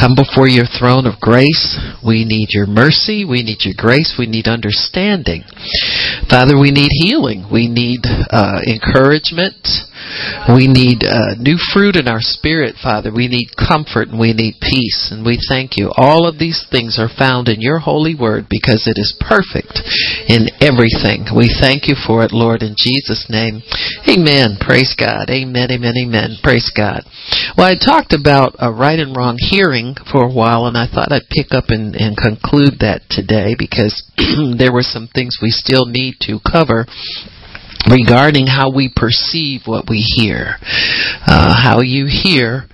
come before your throne of grace. We need your mercy. We need your grace. We need understanding. Father, we need healing. We need uh, encouragement. We need uh, new fruit in our spirit, Father. We need comfort and we need peace. And we thank you. All of these things are found in your holy word because it is perfect in everything. We thank you for it, Lord, in Jesus' name. Amen. Praise God. Amen, amen, amen. Praise God. Well, I talked about a right and wrong hearing for a while, and I thought I'd pick up and, and conclude that today because there were some things we still need to cover regarding how we perceive what we hear. Uh, how you hear,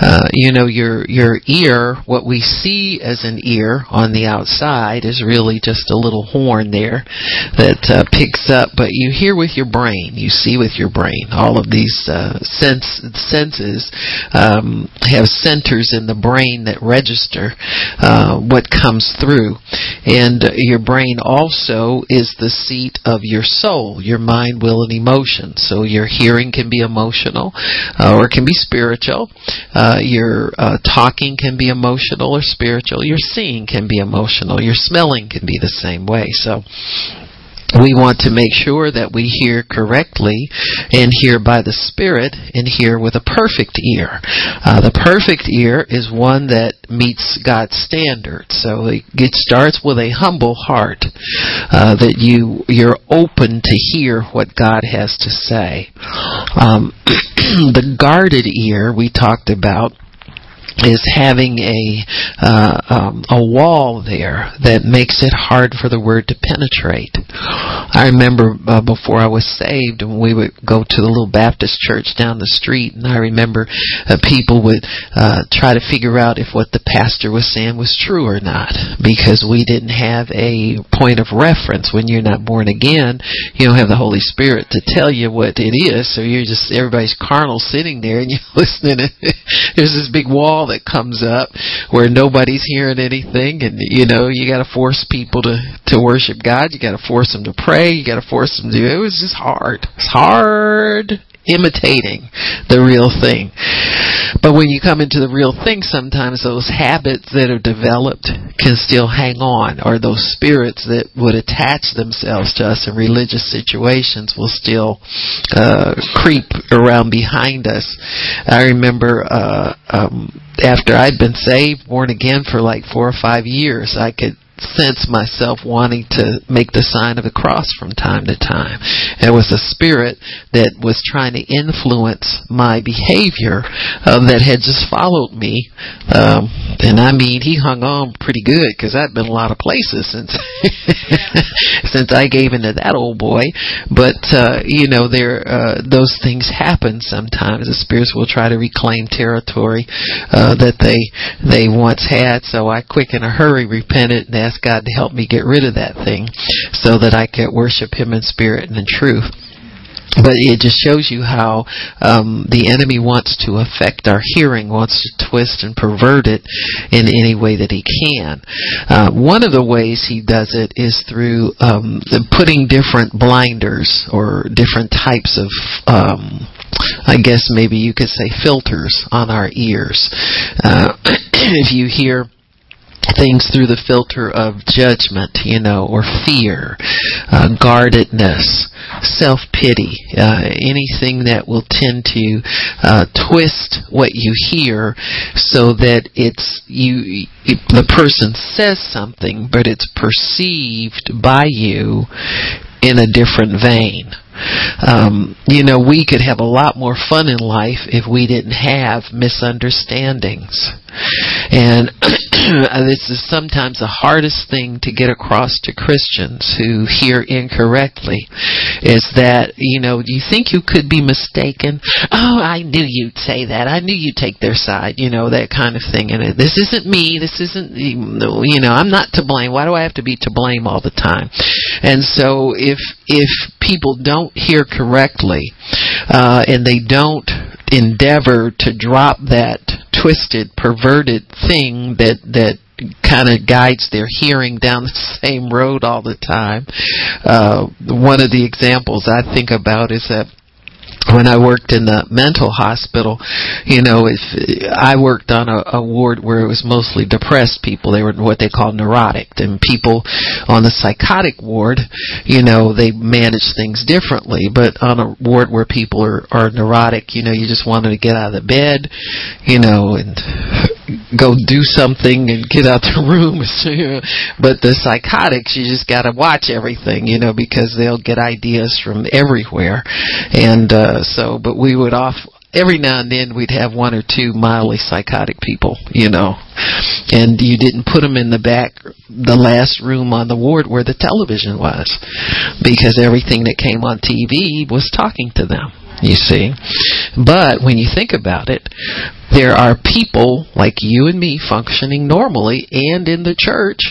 uh, you know, your your ear, what we see as an ear on the outside is really just a little horn there that uh, picks up, but you hear with your brain, you see with your brain. All of these uh, sense senses um, have centers in the brain that register uh, what comes through, and your brain also is the seat of your soul, your mind mind, will, and emotion. So your hearing can be emotional uh, or it can be spiritual. Uh, your uh, talking can be emotional or spiritual. Your seeing can be emotional. Your smelling can be the same way. So we want to make sure that we hear correctly and hear by the Spirit and hear with a perfect ear. Uh, the perfect ear is one that meets God's standards. So it starts with a humble heart uh, that you you're open to hear what God has to say. Um, the guarded ear we talked about is having a uh, um, a wall there that makes it hard for the word to penetrate. I remember uh, before I was saved, when we would go to the little Baptist church down the street, and I remember uh, people would uh, try to figure out if what the pastor was saying was true or not, because we didn't have a point of reference. When you're not born again, you don't have the Holy Spirit to tell you what it is, so you're just everybody's carnal sitting there, and you're listening. There's this big wall that comes up where nobody's hearing anything and you know you got to force people to to worship God you got to force them to pray you got to force them to do it It was just hard it's hard imitating the real thing. But when you come into the real thing, sometimes those habits that are developed can still hang on, or those spirits that would attach themselves to us in religious situations will still uh, creep around behind us. I remember uh, um, after I'd been saved, born again for like four or five years, I could sense myself wanting to make the sign of the cross from time to time. It was a spirit that was trying to influence my behavior uh, that had just followed me. Um, and I mean, he hung on pretty good because I'd been a lot of places since since I gave into that old boy. But uh, you know, there uh, those things happen sometimes. The spirits will try to reclaim territory uh, that they they once had. So I quick in a hurry repented and asked ask God to help me get rid of that thing so that I could worship Him in spirit and in truth but it just shows you how um, the enemy wants to affect our hearing, wants to twist and pervert it in any way that he can. Uh, one of the ways he does it is through um, putting different blinders or different types of. Um, I guess maybe you could say filters on our ears. Uh, if you hear things through the filter of judgment, you know, or fear, uh, guardedness, self pity, uh, anything that will tend to uh, twist what you hear so that it's you. The person says something, but it's perceived by you in a different vein. Um, you know, we could have a lot more fun in life if we didn't have misunderstandings. And this is sometimes the hardest thing to get across to Christians who hear incorrectly is that, you know, you think you could be mistaken. Oh, I knew you'd say that. I knew you'd take their side, you know, that kind of thing. And this isn't me. This isn't, you know, I'm not to blame. Why do I have to be to blame all the time? And so if, if people don't hear correctly, uh, and they don't endeavor to drop that twisted, perverted thing that that kind of guides their hearing down the same road all the time. Uh, one of the examples I think about is that when I worked in the mental hospital, you know, if I worked on a, a ward where it was mostly depressed people, they were what they call neurotic, and people on the psychotic ward, you know, they manage things differently. But on a ward where people are are neurotic, you know, you just wanted to get out of the bed, you know, and go do something and get out the room. but the psychotics, you just got to watch everything, you know, because they'll get ideas from everywhere, and. uh uh, so, but we would off every now and then we'd have one or two mildly psychotic people, you know, and you didn't put them in the back, the last room on the ward where the television was, because everything that came on TV was talking to them. You see, but when you think about it, there are people like you and me functioning normally and in the church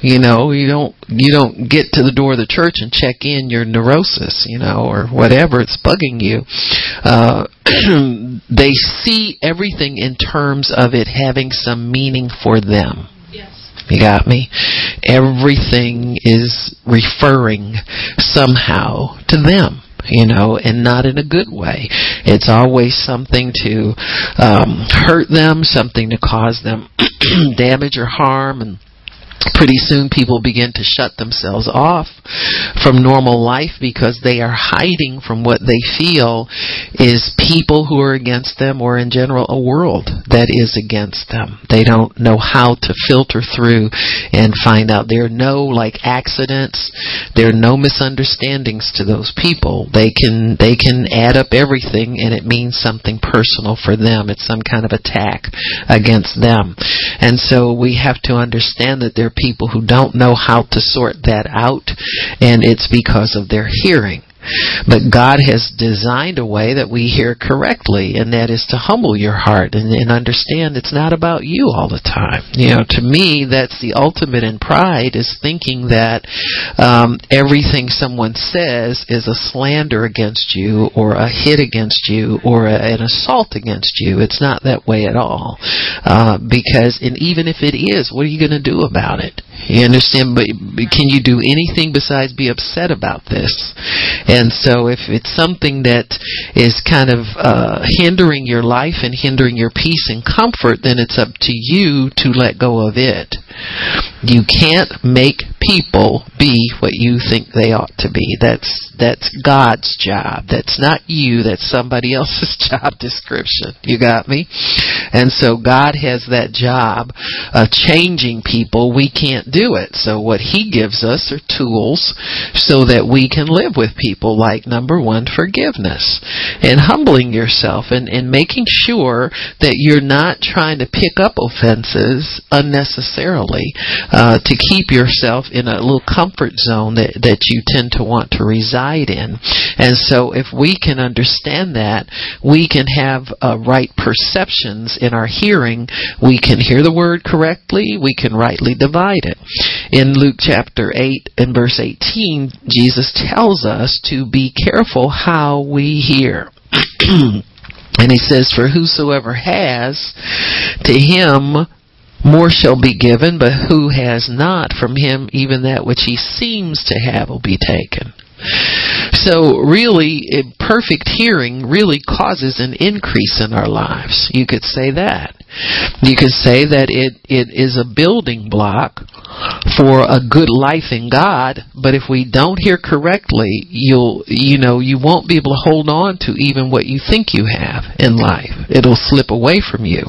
you know, you don't you don't get to the door of the church and check in your neurosis, you know, or whatever it's bugging you. Uh, they see everything in terms of it having some meaning for them. Yes. You got me? Everything is referring somehow to them you know, and not in a good way. It's always something to um, hurt them, something to cause them damage or harm, and pretty soon people begin to shut themselves off from normal life because they are hiding from what they feel is people who are against them or in general a world that is against them. They don't know how to filter through and find out. There are no like accidents. There are no misunderstandings to those people. They can they can add up everything and it means something personal for them. It's some kind of attack against them. And so we have to understand that there are people who don't know how to sort that out, and it's because of their hearing. But God has designed a way that we hear correctly, and that is to humble your heart and, and understand it's not about you all the time. You know, to me, that's the ultimate in pride is thinking that um, everything someone says is a slander against you or a hit against you or a, an assault against you. It's not that way at all. Uh, because, and even if it is, what are you going to do about it? You understand? But can you do anything besides be upset about this? And so if it's something that is kind of uh, hindering your life and hindering your peace and comfort, then it's up to you to let go of it. You can't make people be what you think they ought to be. That's that's God's job. That's not you. That's somebody else's job description. You got me? And so God has that job of changing people. We can't do it. So what He gives us are tools so that we can live with people like number one, forgiveness and humbling yourself and, and making sure that you're not trying to pick up offenses unnecessarily uh, to keep yourself in a little comfort zone that, that you tend to want to reside in. And so if we can understand that, we can have uh, right perceptions in our hearing. We can hear the word correctly. We can rightly divide it. In Luke chapter 8 and verse 18, Jesus tells us to be careful how we hear. And he says, For whosoever has, to him more shall be given, but who has not, from him even that which he seems to have will be taken. So really, perfect hearing really causes an increase in our lives. You could say that. You could say that it, it is a building block for a good life in God, but if we don't hear correctly, you'll, you know, you won't be able to hold on to even what you think you have in life. It'll slip away from you,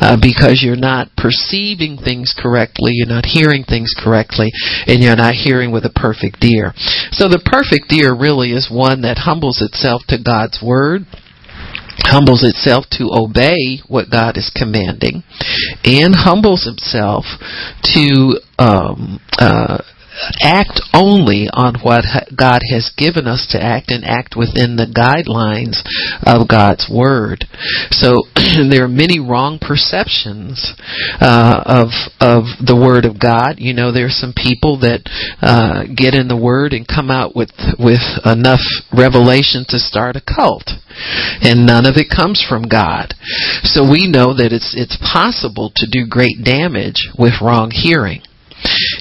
uh, because you're not perceiving things correctly, you're not hearing things correctly, and you're not hearing with a perfect ear. So the perfect ear really is one that humbles itself to God's Word, humbles itself to obey what God is commanding, and humbles itself to um, uh, act only on what God has given us to act and act within the guidelines of God's Word. So there are many wrong perceptions uh, of of the Word of God. You know, there are some people that uh, get in the Word and come out with with enough revelation to start a cult, and none of it comes from God. So we know that it's it's possible to do great damage with wrong hearing.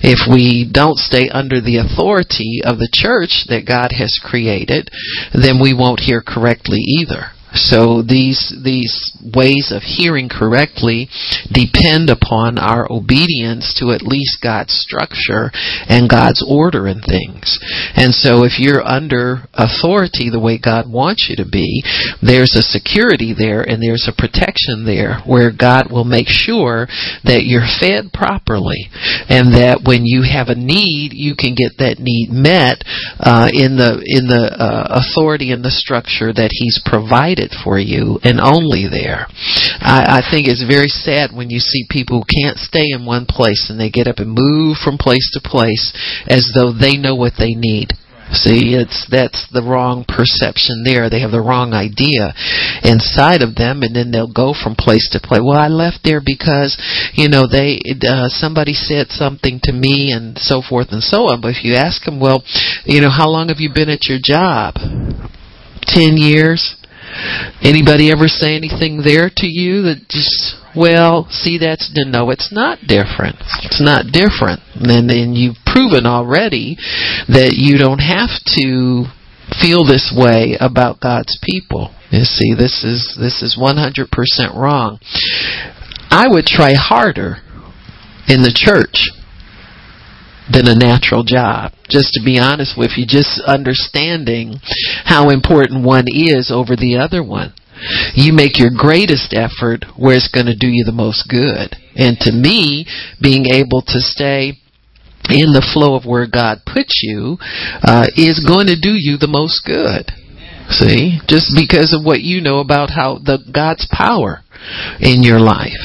If we don't stay under the authority of the church that God has created, then we won't hear correctly either. So these these ways of hearing correctly depend upon our obedience to at least God's structure and God's order in things. And so if you're under authority the way God wants you to be, there's a security there and there's a protection there where God will make sure that you're fed properly and that when you have a need, you can get that need met uh, in the in the uh, authority and the structure that He's provided provided for you and only there. I, I think it's very sad when you see people who can't stay in one place and they get up and move from place to place as though they know what they need. See, it's that's the wrong perception there. They have the wrong idea inside of them, and then they'll go from place to place. Well, I left there because, you know, they uh, somebody said something to me, and so forth and so on. But if you ask them, well, you know, how long have you been at your job? Ten years. Anybody ever say anything there to you that just well, see that's no, it's not different. It's not different. And then you've proven already that you don't have to feel this way about God's people. You see, this is this is 100% wrong. I would try harder in the church than a natural job. Just to be honest with you, just understanding how important one is over the other one. You make your greatest effort where it's going to do you the most good. And to me, being able to stay in the flow of where God puts you uh, is going to do you the most good. See, just because of what you know about how the God's power in your life.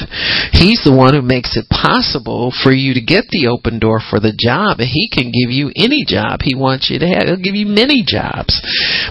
He's the one who makes it possible for you to get the open door for the job. He can give you any job he wants you to have. He'll give you many jobs.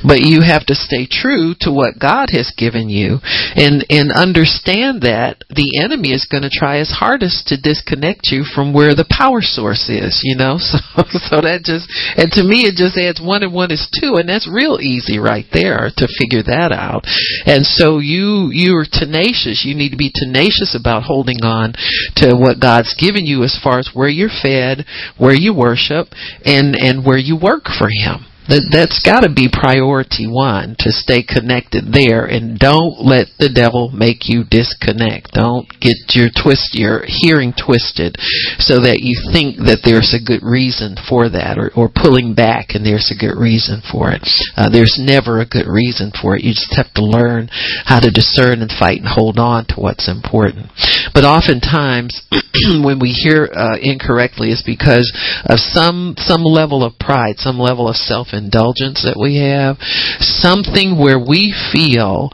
But you have to stay true to what God has given you and, and understand that the enemy is going to try his hardest to disconnect you from where the power source is, you know? So, so that just, and to me it just adds one and one is two and that's real easy right there to figure that out. And so you, you're tenacious you need to be tenacious about holding on to what God's given you as far as where you're fed, where you worship, and, and where you work for Him. That, that's got to be priority one to stay connected there, and don't let the devil make you disconnect. Don't get your twist, your hearing twisted, so that you think that there's a good reason for that, or, or pulling back, and there's a good reason for it. Uh, there's never a good reason for it. You just have to learn how to discern and fight and hold on to what's important. But oftentimes, when we hear uh, incorrectly, is because of some some level of pride, some level of self indulgence that we have, something where we feel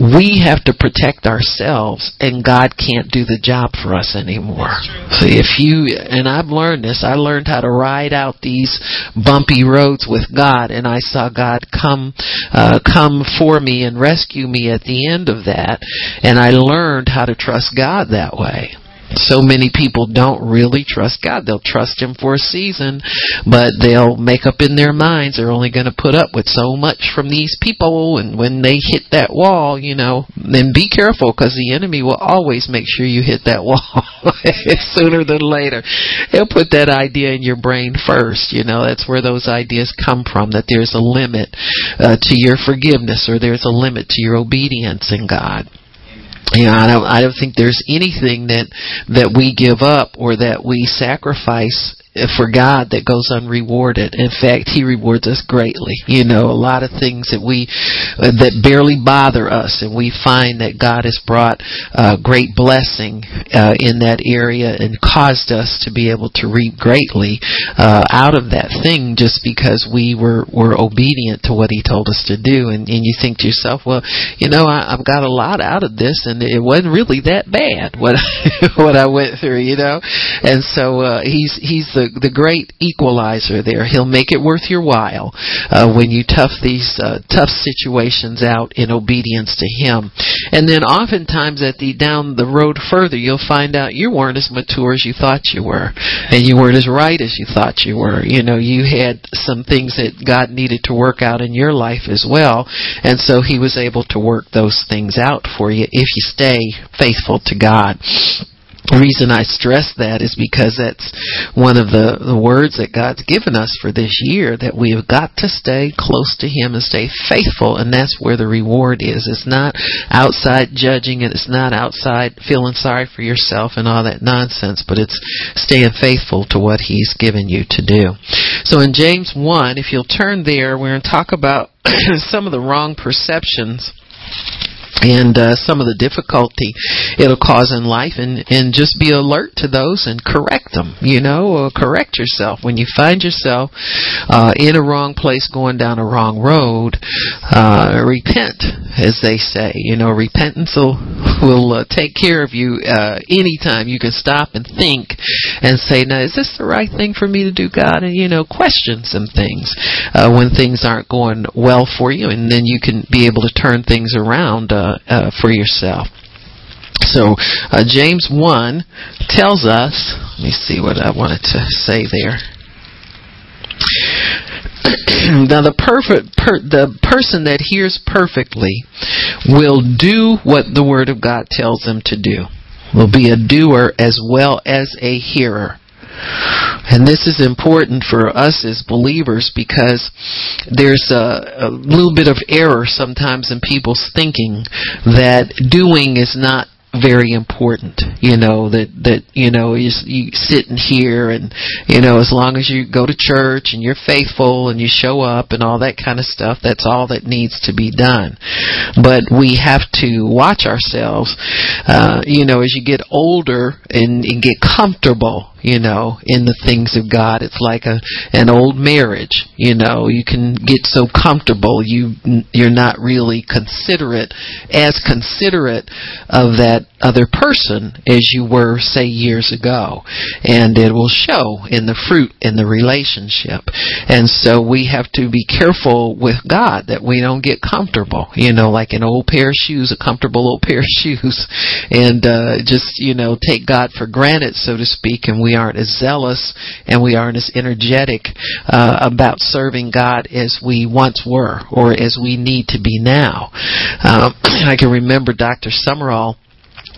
we have to protect ourselves and God can't do the job for us anymore. See, if you, and I've learned this, I learned how to ride out these bumpy roads with God and I saw God come, uh, come for me and rescue me at the end of that and I learned how to trust God that way so many people don't really trust God. They'll trust Him for a season, but they'll make up in their minds they're only going to put up with so much from these people. And when they hit that wall, you know, then be careful because the enemy will always make sure you hit that wall sooner than later. He'll put that idea in your brain first. You know, that's where those ideas come from. That there's a limit uh, to your forgiveness or there's a limit to your obedience in God you know, I don't, I don't think there's anything that that we give up or that we sacrifice for God that goes unrewarded. In fact, He rewards us greatly. You know, a lot of things that we uh, that barely bother us, and we find that God has brought uh, great blessing uh, in that area and caused us to be able to reap greatly uh, out of that thing just because we were were obedient to what He told us to do. And, and you think to yourself, well, you know, I, I've got a lot out of this, and it wasn't really that bad what what I went through. You know, and so uh, He's He's the the, the great equalizer there. He'll make it worth your while uh, when you tough these uh, tough situations out in obedience to Him. And then oftentimes at the down the road further, you'll find out you weren't as mature as you thought you were, and you weren't as right as you thought you were. You know, you had some things that God needed to work out in your life as well, and so He was able to work those things out for you if you stay faithful to God. Reason I stress that is because that's one of the, the words that God's given us for this year that we have got to stay close to Him and stay faithful, and that's where the reward is. It's not outside judging and it's not outside feeling sorry for yourself and all that nonsense, but it's staying faithful to what He's given you to do. So in James 1, if you'll turn there, we're going to talk about some of the wrong perceptions and uh, some of the difficulty it'll cause in life and and just be alert to those and correct them you know or correct yourself. When you find yourself uh, in a wrong place going down a wrong road uh, repent as they say. You know repentance will will uh, take care of you uh, anytime. You can stop and think and say now is this the right thing for me to do God? And you know question some things uh, when things aren't going well for you and then you can be able to turn things around uh, for yourself. So uh, James one tells us. Let me see what I wanted to say there. now the perfect per, the person that hears perfectly will do what the word of God tells them to do. Will be a doer as well as a hearer. And this is important for us as believers because there's a, a, little bit of error sometimes in people's thinking that doing is not very important. You know that that you know you you sitting here and you know as long as you go to church and you're faithful and you show up and all that kind of stuff, that's all that needs to be done. But we have to watch ourselves. Uh, you know, as you get older and, and get comfortable you know, in the things of God. It's like a an old marriage, you know. You can get so comfortable, you you're not really considerate as considerate of that other person as you were say years ago and it will show in the fruit in the relationship and so we have to be careful with God that we don't get comfortable you know like an old pair of shoes a comfortable old pair of shoes and uh just you know take God for granted so to speak and we aren't as zealous and we aren't as energetic uh about serving God as we once were or as we need to be now um I can remember Dr. Sumrall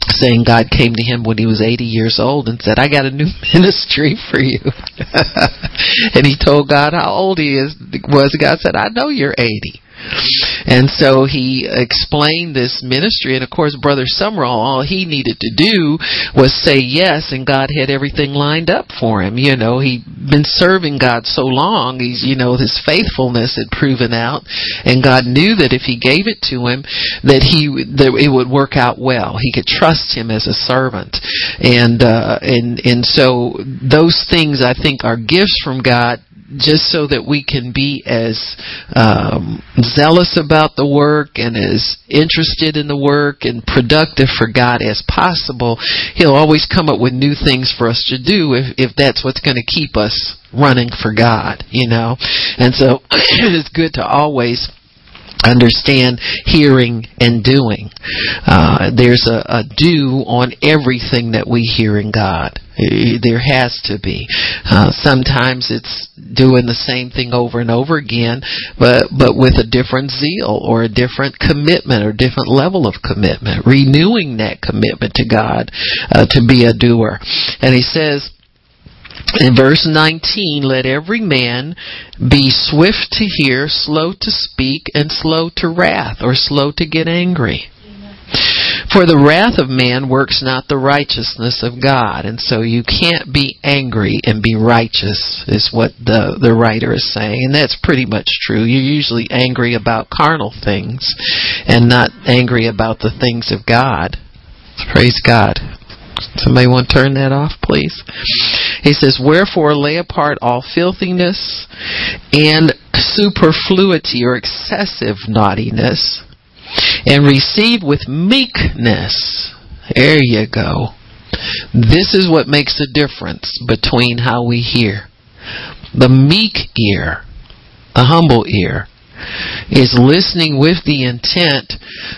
saying God came to him when he was 80 years old and said, I got a new ministry for you. and he told God how old he is was. God said, I know you're 80. And so he explained this ministry, and of course, Brother Sumrall, all he needed to do was say yes, and God had everything lined up for him. You know, he'd been serving God so long, he's, you know, his faithfulness had proven out, and God knew that if he gave it to him, that he, that it would work out well. He could trust him as a servant. And, uh, and, and so those things I think are gifts from God just so that we can be as um, zealous about the work and as interested in the work and productive for God as possible. He'll always come up with new things for us to do if, if that's what's going to keep us running for God, you know. And so it's good to always understand hearing and doing. Uh, there's a, a do on everything that we hear in God. There has to be. Uh, sometimes it's doing the same thing over and over again, but but with a different zeal or a different commitment or different level of commitment, renewing that commitment to God uh, to be a doer. And he says in verse 19, let every man be swift to hear, slow to speak, and slow to wrath, or slow to get angry. For the wrath of man works not the righteousness of God. And so you can't be angry and be righteous, is what the, the writer is saying. And that's pretty much true. You're usually angry about carnal things and not angry about the things of God. Praise God. Somebody want to turn that off, please? He says, Wherefore lay apart all filthiness and superfluity or excessive naughtiness, and receive with meekness. There you go. This is what makes the difference between how we hear. The meek ear, the humble ear, is listening with the intent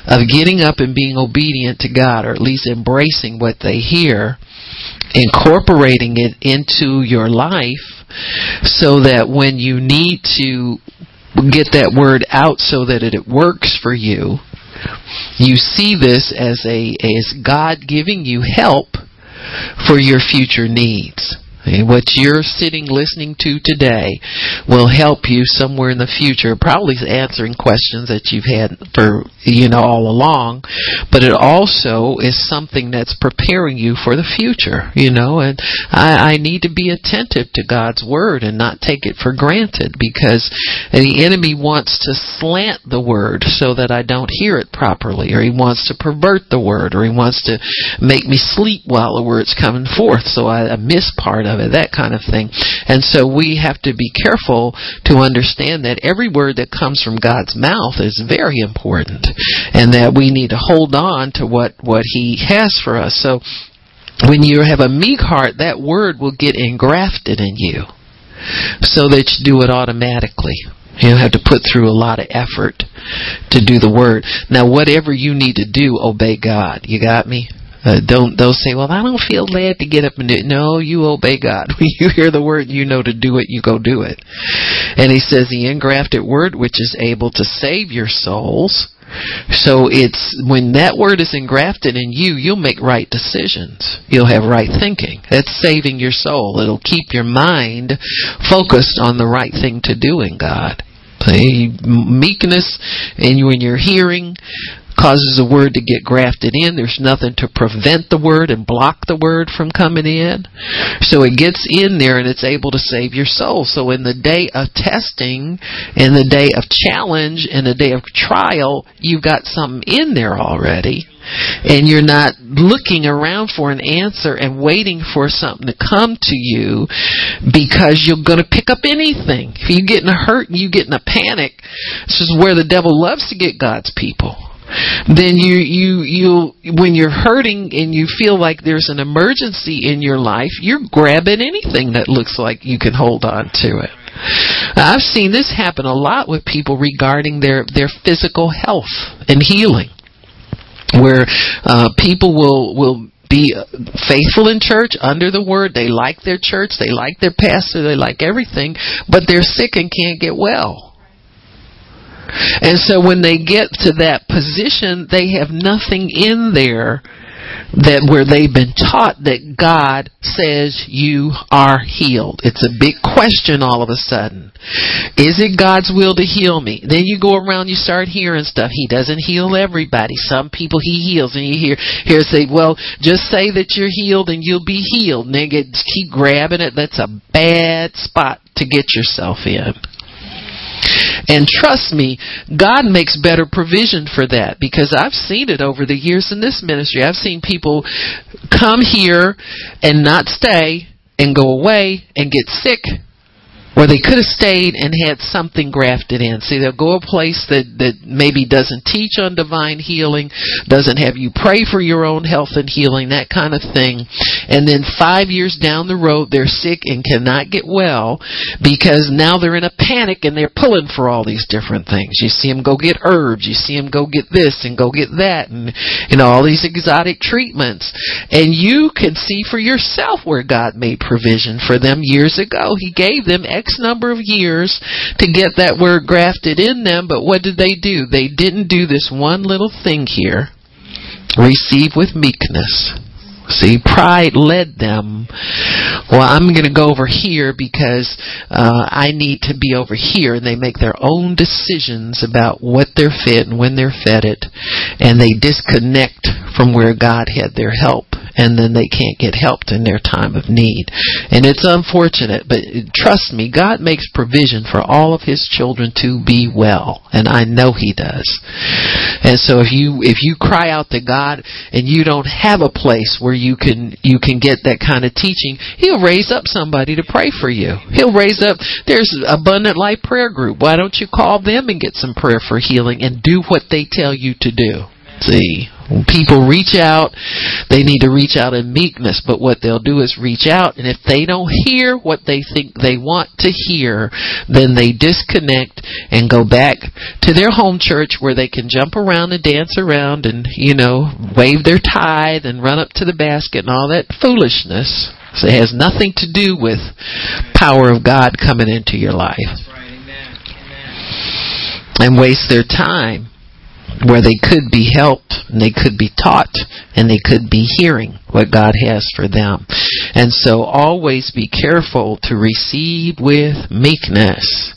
of getting up and being obedient to God, or at least embracing what they hear, incorporating it into your life, so that when you need to get that word out so that it works for you, you see this as a as God giving you help for your future needs. What you're sitting listening to today will help you somewhere in the future, probably answering questions that you've had for, you know, all along, but it also is something that's preparing you for the future, you know, and I, I need to be attentive to God's Word and not take it for granted because the enemy wants to slant the Word so that I don't hear it properly, or he wants to pervert the Word, or he wants to make me sleep while the Word's coming forth. So I, I miss part of of it, that kind of thing. And so we have to be careful to understand that every word that comes from God's mouth is very important and that we need to hold on to what, what He has for us. So when you have a meek heart, that word will get engrafted in you so that you do it automatically. You don't have to put through a lot of effort to do the word. Now, whatever you need to do, obey God. You got me? Uh, don't they'll say, "Well, I don't feel led to get up and do it." No, you obey God. When you hear the word, you know to do it. You go do it. And he says, "The engrafted word, which is able to save your souls." So it's when that word is engrafted in you, you'll make right decisions. You'll have right thinking. That's saving your soul. It'll keep your mind focused on the right thing to do in God. See, meekness and when you're hearing causes the word to get grafted in. There's nothing to prevent the word and block the word from coming in. So it gets in there and it's able to save your soul. So in the day of testing, in the day of challenge, in the day of trial, you've got something in there already. And you're not looking around for an answer and waiting for something to come to you because you're going to pick up anything. If you get in a hurt and you get in a panic, this is where the devil loves to get God's people then you you you when you're hurting and you feel like there's an emergency in your life, you're grabbing anything that looks like you can hold on to it. I've seen this happen a lot with people regarding their their physical health and healing, where uh, people will will be faithful in church under the word. They like their church, they like their pastor, they like everything, but they're sick and can't get well. And so when they get to that position, they have nothing in there that where they've been taught that God says you are healed. It's a big question all of a sudden. Is it God's will to heal me? Then you go around, you start hearing stuff. He doesn't heal everybody. Some people he heals, and you hear here say, "Well, just say that you're healed and you'll be healed." Get keep grabbing it. That's a bad spot to get yourself in. And trust me, God makes better provision for that because I've seen it over the years in this ministry. I've seen people come here and not stay and go away and get sick where they could have stayed and had something grafted in. See, they'll go a place that, that maybe doesn't teach on divine healing, doesn't have you pray for your own health and healing, that kind of thing. And then five years down the road, they're sick and cannot get well because now they're in a panic and they're pulling for all these different things. You see them go get herbs, you see them go get this and go get that and, know, all these exotic treatments. And you can see for yourself where God made provision for them years ago. He gave them X number of years to get that word grafted in them, but what did they do? They didn't do this one little thing here. Receive with meekness. See, pride led them. Well, I'm going to go over here because uh, I need to be over here, and they make their own decisions about what they're fed and when they're fed it, and they disconnect from where God had their help and then they can't get helped in their time of need. And it's unfortunate, but trust me, God makes provision for all of his children to be well, and I know he does. And so if you if you cry out to God and you don't have a place where you can you can get that kind of teaching, he'll raise up somebody to pray for you. He'll raise up there's abundant life prayer group. Why don't you call them and get some prayer for healing and do what they tell you to do? See, when people reach out, they need to reach out in meekness, but what they'll do is reach out, and if they don't hear what they think they want to hear, then they disconnect and go back to their home church where they can jump around and dance around and, you know, wave their tithe and run up to the basket and all that foolishness. So it has nothing to do with power of God coming into your life. And waste their time where they could be helped and they could be taught and they could be hearing what God has for them. And so always be careful to receive with meekness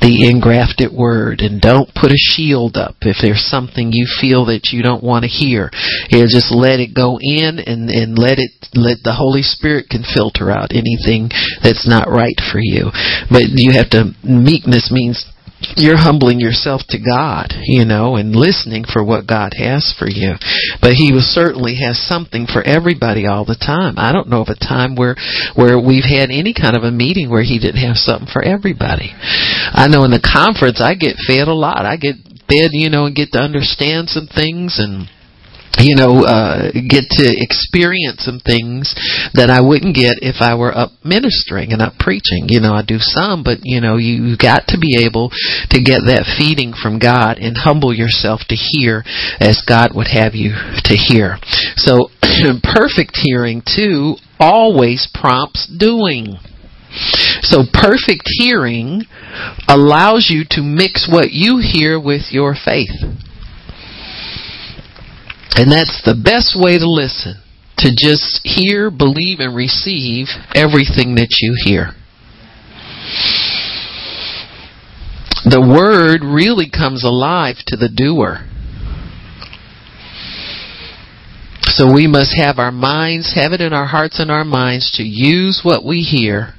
the engrafted word and don't put a shield up if there's something you feel that you don't want to hear. You just let it go in and, and let it let the Holy Spirit can filter out anything that's not right for you. But you have to meekness means you're humbling yourself to God, you know, and listening for what God has for you. But He will certainly has something for everybody all the time. I don't know of a time where where we've had any kind of a meeting where He didn't have something for everybody. I know in the conference I get fed a lot. I get fed, you know, and get to understand some things and you know, uh, get to experience some things that I wouldn't get if I were up ministering and up preaching. You know, I do some, but you know, you got to be able to get that feeding from God and humble yourself to hear as God would have you to hear. So, perfect hearing too always prompts doing. So perfect hearing allows you to mix what you hear with your faith. And that's the best way to listen. To just hear, believe, and receive everything that you hear. The word really comes alive to the doer. So we must have our minds, have it in our hearts and our minds to use what we hear,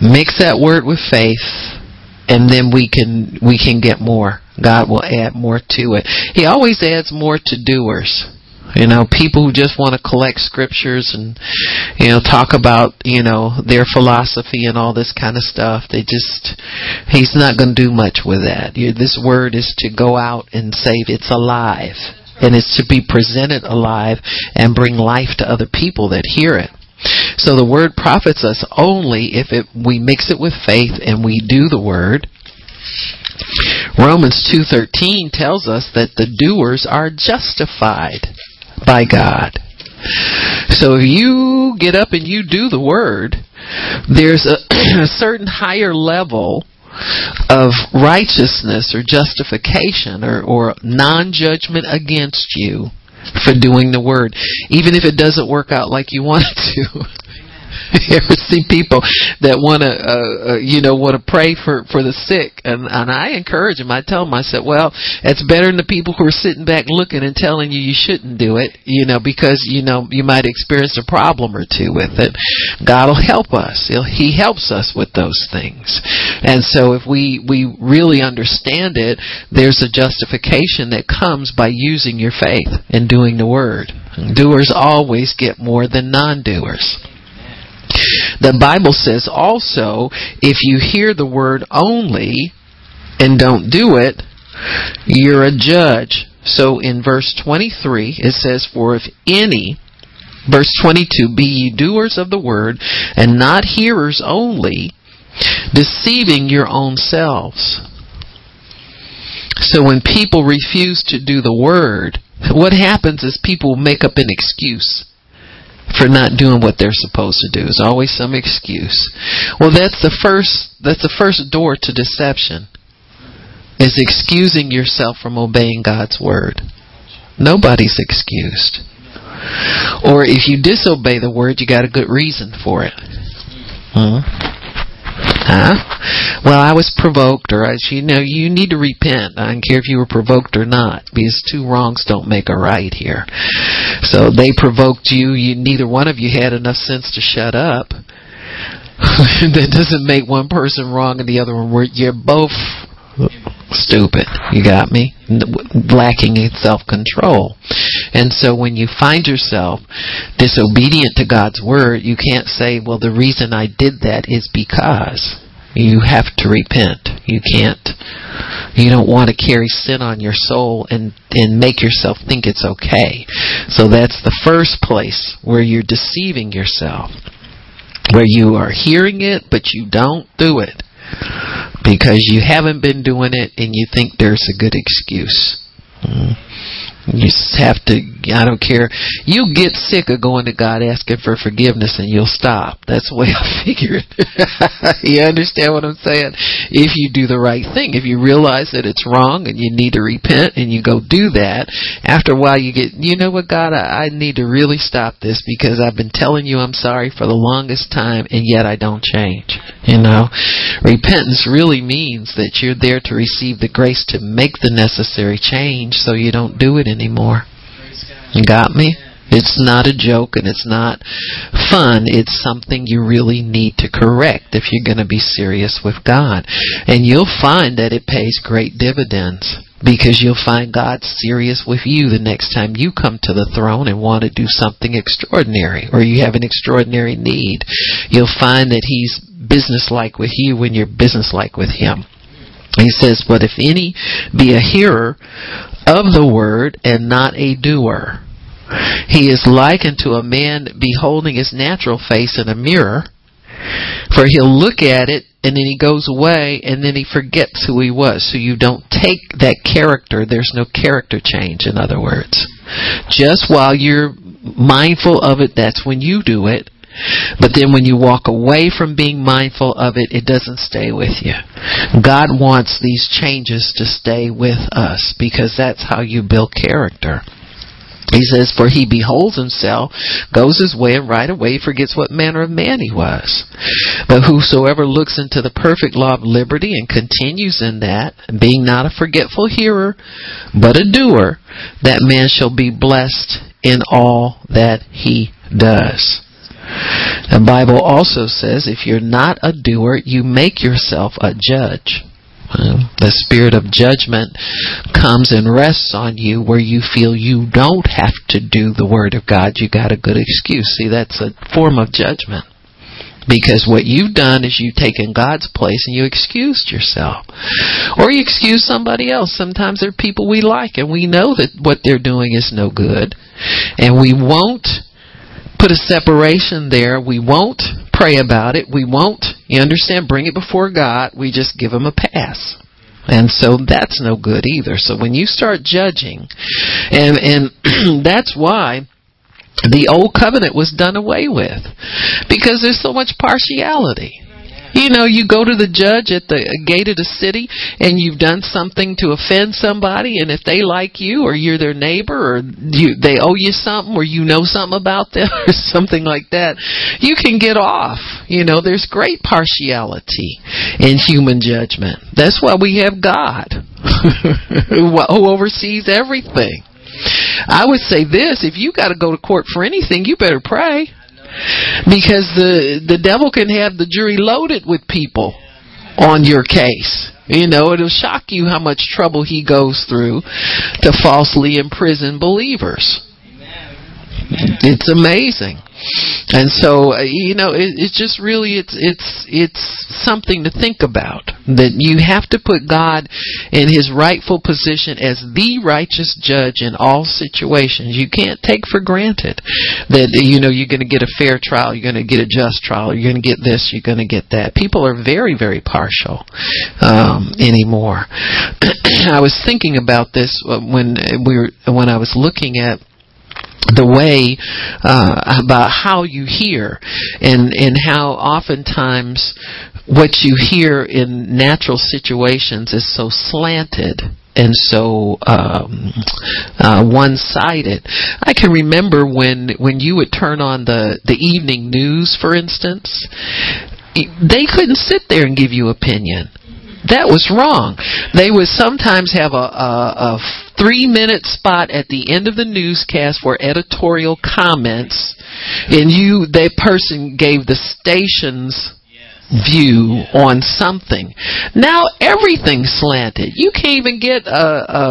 mix that word with faith, and then we can we can get more. God will add more to it. He always adds more to doers. You know, people who just want to collect scriptures and, you know, talk about, you know, their philosophy and all this kind of stuff. They just, he's not going to do much with that. This word is to go out and save. It's alive. And it's to be presented alive and bring life to other people that hear it. So the word profits us only if it, we mix it with faith and we do the word Romans 2:13 tells us that the doers are justified by God. So if you get up and you do the word, there's a, a certain higher level of righteousness or justification or, or non-judgment against you for doing the word, even if it doesn't work out like you want it to. you ever see people that want to, uh, uh, you know, want to pray for for the sick, and and I encourage them. I tell them, I said, well, it's better than the people who are sitting back looking and telling you you shouldn't do it, you know, because you know you might experience a problem or two with it. God will help us. He'll, he helps us with those things, and so if we we really understand it, there's a justification that comes by using your faith and doing the word. Doers always get more than non-doers. The Bible says also, if you hear the word only and don't do it, you're a judge. So in verse 23, it says, For if any, verse 22, be ye doers of the word and not hearers only, deceiving your own selves. So when people refuse to do the word, what happens is people make up an excuse for not doing what they're supposed to do. There's always some excuse. Well, that's the first that's the first door to deception. Is excusing yourself from obeying God's word. Nobody's excused. Or if you disobey the word, you got a good reason for it. Huh? Well, I was provoked, or I, you know, you need to repent. I don't care if you were provoked or not, because two wrongs don't make a right here. So they provoked you. You neither one of you had enough sense to shut up. that doesn't make one person wrong and the other one. You're both stupid. You got me? Lacking in self control. And so when you find yourself disobedient to God's word, you can't say, well, the reason I did that is because. You have to repent. You can't. You don't want to carry sin on your soul and, and make yourself think it's okay. So that's the first place where you're deceiving yourself. Where you are hearing it, but you don't do it because you haven't been doing it and you think there's a good excuse. Mm. You just have to, I don't care. You'll get sick of going to God asking for forgiveness and you'll stop. That's the way I figure it. you understand what I'm saying? If you do the right thing, if you realize that it's wrong and you need to repent and you go do that, after a while you get, you know what God, I, I need to really stop this because I've been telling you I'm sorry for the longest time and yet I don't change. You know? Repentance really means that you're there to receive the grace to make the necessary change so you don't do it anymore anymore. You got me? It's not a joke and it's not fun. It's something you really need to correct if you're going to be serious with God. And you'll find that it pays great dividends because you'll find God serious with you the next time you come to the throne and want to do something extraordinary or you have an extraordinary need. You'll find that He's businesslike with you when you're businesslike with Him. He says, But if any be a hearer of the word and not a doer. He is likened to a man beholding his natural face in a mirror, for he'll look at it and then he goes away and then he forgets who he was. So you don't take that character, there's no character change, in other words. Just while you're mindful of it, that's when you do it. But then when you walk away from being mindful of it, it doesn't stay with you. God wants these changes to stay with us because that's how you build character. He says, For he beholds himself, goes his way, and right away forgets what manner of man he was. But whosoever looks into the perfect law of liberty and continues in that, being not a forgetful hearer, but a doer, that man shall be blessed in all that he does. The Bible also says if you're not a doer, you make yourself a judge. The spirit of judgment comes and rests on you where you feel you don't have to do the Word of God. You got a good excuse. See, that's a form of judgment. Because what you've done is you've taken God's place and you excused yourself. Or you excuse somebody else. Sometimes there are people we like and we know that what they're doing is no good. And we won't put a separation there. We won't pray about it. We won't, you understand, bring it before God. We just give him a pass. And so that's no good either. So when you start judging, and, and that's why the old covenant was done away with. Because there's so much partiality. You know, you go to the judge at the gate of the city and you've done something to offend somebody and if they like you or you're their neighbor or you, they owe you something or you know something about them or something like that, you can get off. You know, there's great partiality in human judgment. That's why we have God who oversees everything. I would say this, if you got to go to court for anything, you better pray because the the devil can have the jury loaded with people on your case. You know, it'll shock you how much trouble he goes through to falsely imprison believers. It's amazing. And so, uh, you know, it, it's just really it's it's it's something to think about that you have to put God in His rightful position as the righteous judge in all situations. You can't take for granted that you know you're going to get a fair trial, you're going to get a just trial, you're going to get this, you're going to get that. People are very very partial um, anymore. I was thinking about this uh, when we were when I was looking at the way uh, about how you hear and and how oftentimes what you hear in natural situations is so slanted and so um, uh, one-sided. I can remember when when you would turn on the the evening news, for instance, they couldn't sit there and give you opinion that was wrong. They would sometimes have a, a, a three minute spot at the end of the newscast for editorial comments, and you, that person gave the station's view on something. Now everything's slanted. You can't even get a, a,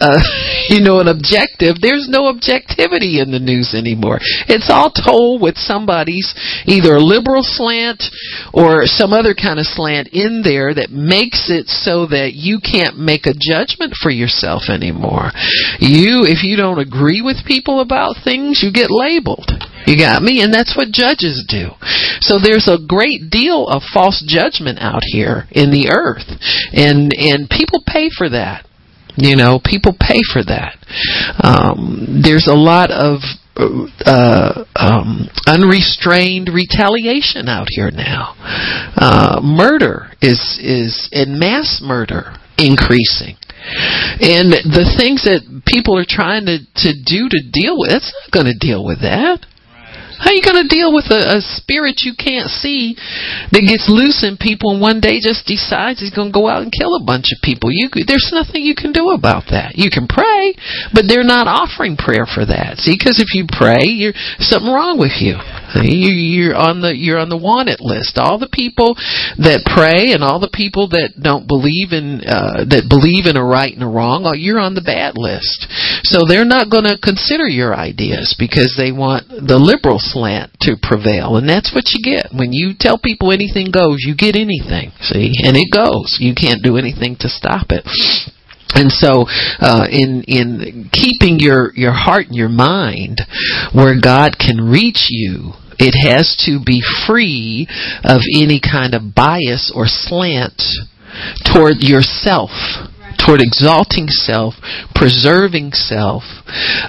a, you know an objective. There's no objectivity in the news anymore. It's all told with somebody's either a liberal slant or some other kind of slant in there that makes it so that you can't make a judgment for yourself anymore. You if you don't agree with people about things, you get labeled. You got me? And that's what judges do. So there's a great deal of false judgment out here in the earth. And and people pay for that. You know, people pay for that. Um, there's a lot of uh, um, unrestrained retaliation out here now. Uh, murder is is in mass murder increasing. And the things that people are trying to, to do to deal with, it's not going to deal with that. How you going to deal with a, a spirit you can't see that gets loose in people and one day just decides he's going to go out and kill a bunch of people? You there's nothing you can do about that. You can pray, but they're not offering prayer for that. See, because if you pray, you're something wrong with you. You, you're on the you're on the wanted list. All the people that pray and all the people that don't believe in uh, that believe in a right and a wrong, oh, you're on the bad list. So they're not going to consider your ideas because they want the liberal slant to prevail, and that's what you get when you tell people anything goes. You get anything, see, and it goes. You can't do anything to stop it. And so, uh, in in keeping your your heart and your mind where God can reach you, it has to be free of any kind of bias or slant toward yourself toward exalting self, preserving self,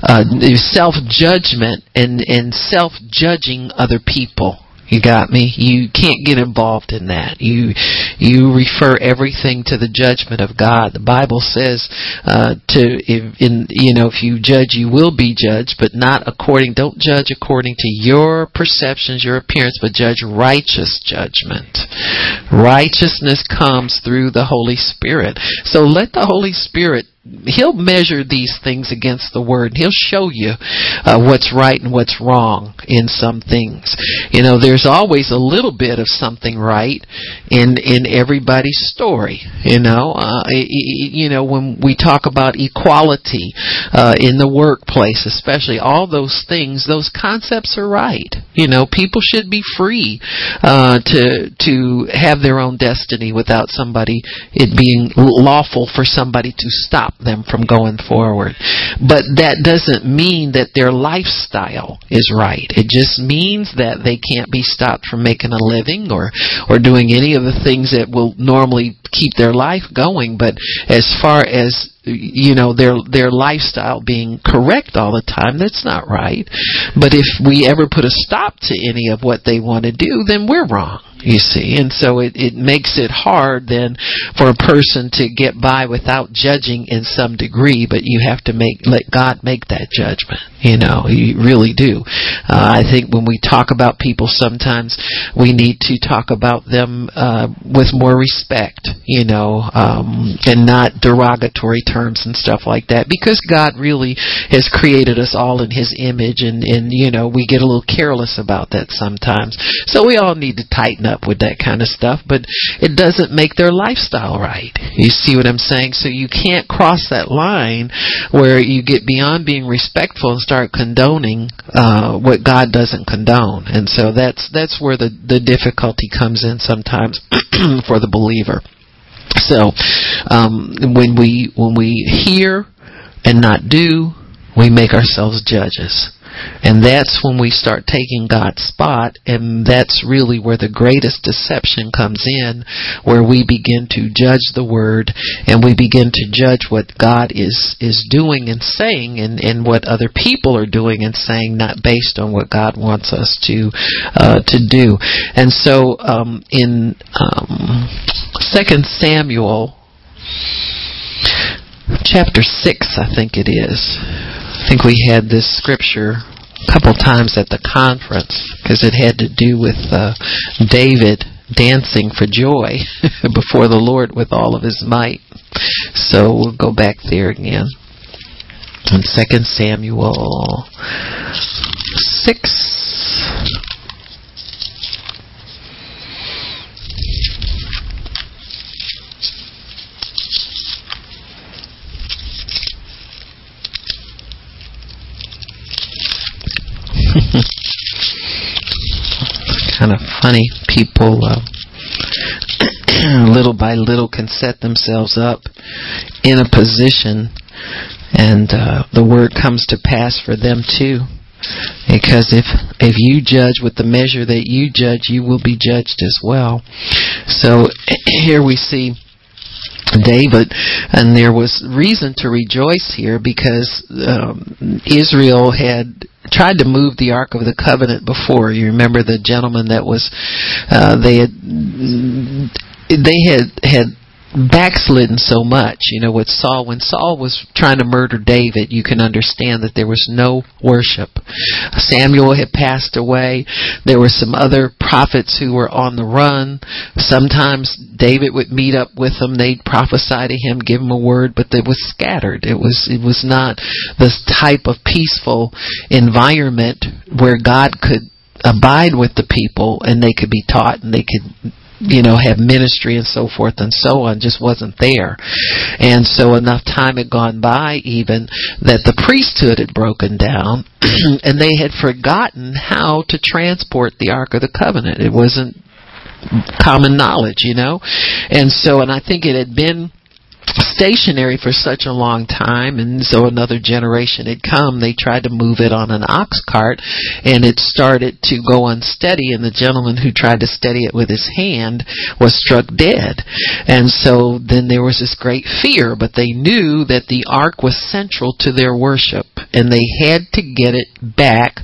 uh, self judgment, and, and self judging other people. You got me? You can't get involved in that. You you refer everything to the judgment of God. The Bible says uh, to if, in you know if you judge you will be judged, but not according. Don't judge according to your perceptions, your appearance, but judge righteous judgment. Righteousness comes through the Holy Spirit. So let the Holy Spirit he'll measure these things against the word. He'll show you uh, what's right and what's wrong in some things. You know there's always a little bit of something right in in everybody's story you know? Uh, you know when we talk about equality uh, in the workplace especially all those things those concepts are right. You know people should be free uh, to to have their own destiny without somebody it being lawful for somebody to stop them from going forward. But that doesn't mean that their lifestyle is right. It just means that they can't be stopped from making a living or, or doing any of the things that will normally keep their life going. But as far as you know their their lifestyle being correct all the time that's not right but if we ever put a stop to any of what they want to do then we're wrong you see. And so it, it makes it hard then for a person to get by without judging in some degree but you have to make let god make that judgment you know. You really do. Uh, i think when we talk about people sometimes we need to talk about them uh, with more respect you know um, and not derogatory terms and stuff like that because god really has created us all in his image and and you know we get a little careless about that sometimes. So we all need to tighten up up with that kind of stuff, but it doesn't make their lifestyle right. You see what I'm saying? So you can't cross that line where you get beyond being respectful and start condoning uh, what God doesn't condone. And so that's that's where the the difficulty comes in sometimes for the believer. So um, when we when we hear and not do, we make ourselves judges. And that's when we start taking God's spot, and that's really where the greatest deception comes in, where we begin to judge the word and we begin to judge what God is, is doing and saying and, and what other people are doing and saying, not based on what God wants us to, uh, to do. And so, um, in, um, 2 Samuel, chapter 6, I think it is. I think we had this scripture a couple times at the conference because it had to do with uh, David dancing for joy before the Lord with all of his might. So we'll go back there again. In 2 Samuel 6. Kind of funny. People, uh, little by little, can set themselves up in a position, and uh, the word comes to pass for them too. Because if if you judge with the measure that you judge, you will be judged as well. So here we see David, and there was reason to rejoice here because um, Israel had tried to move the Ark of the Covenant before. You remember the gentleman that was uh, they had they had had backslidden so much. You know, with Saul, when Saul was trying to murder David, you can understand that there was no worship. Samuel had passed away. There were some other prophets who were on the run. Sometimes David would meet up with them. They'd prophesy to him, give him a word, but it was scattered. It was, it was not this type of peaceful environment where God could abide with the people and they could be taught and they could you know, have ministry and so forth and so on just wasn't there. And so enough time had gone by even that the priesthood had broken down and they had forgotten how to transport the Ark of the Covenant. It wasn't common knowledge, you know? And so, and I think it had been stationary for such a long time and so another generation had come. They tried to move it on an ox cart and it started to go unsteady and the gentleman who tried to steady it with his hand was struck dead. And so then there was this great fear but they knew that the ark was central to their worship and they had to get it back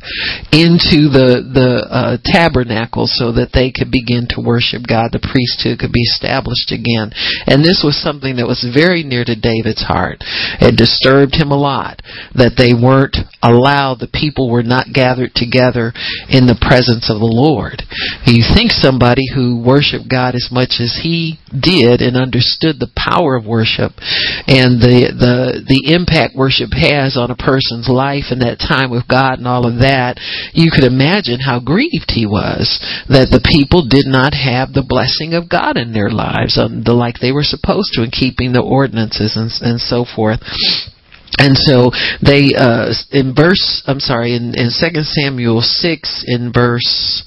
into the the uh, tabernacle so that they could begin to worship God. The priesthood could be established again. And this was something that was very near to David's heart. It disturbed him a lot that they weren't allowed, the people were not gathered together in the presence of the Lord. You think somebody who worshiped God as much as he did and understood the power of worship and the, the, the impact worship has on a person's life and that time with God and all of that, you could imagine how grieved he was that the people did not have the blessing of God in their lives, um, the, like they were supposed to in keeping the the ordinances and, and so forth. And so they uh, in verse I'm sorry in, in 2 Samuel 6 in verse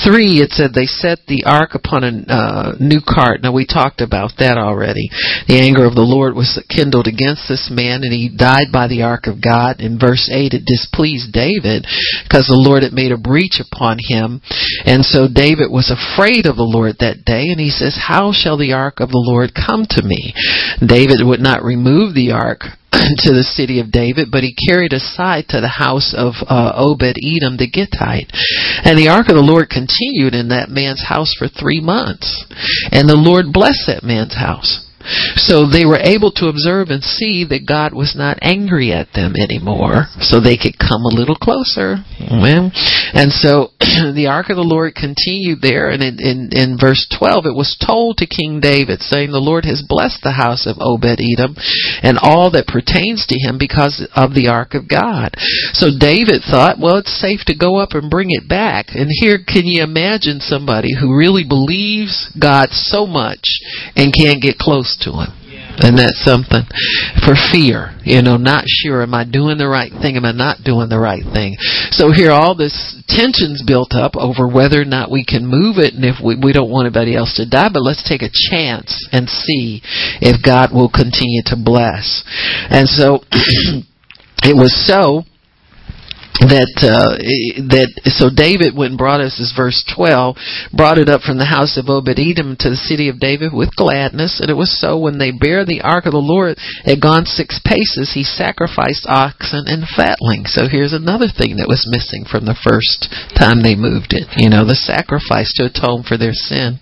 3 it said they set the ark upon a uh, new cart. Now we talked about that already. The anger of the Lord was kindled against this man and he died by the ark of God. In verse 8 it displeased David because the Lord had made a breach upon him. And so David was afraid of the Lord that day and he says, "How shall the ark of the Lord come to me?" David would not remove the ark to the city of David, but he carried aside to the house of uh, Obed Edom the Gittite. And the ark of the Lord continued in that man's house for three months. And the Lord blessed that man's house. So they were able to observe and see that God was not angry at them anymore, so they could come a little closer. Amen. And so the ark of the Lord continued there, and in, in, in verse 12 it was told to King David, saying, The Lord has blessed the house of Obed Edom and all that pertains to him because of the ark of God. So David thought, well, it's safe to go up and bring it back. And here, can you imagine somebody who really believes God so much and can't get close to him. And that's something for fear, you know, not sure, am I doing the right thing? Am I not doing the right thing? So here all this tension's built up over whether or not we can move it and if we, we don't want anybody else to die, but let's take a chance and see if God will continue to bless. And so it was so that uh, that so David and brought us this verse 12 brought it up from the house of Obed-Edom to the city of David with gladness and it was so when they bare the ark of the Lord had gone six paces he sacrificed oxen and fatlings so here's another thing that was missing from the first time they moved it you know the sacrifice to atone for their sin.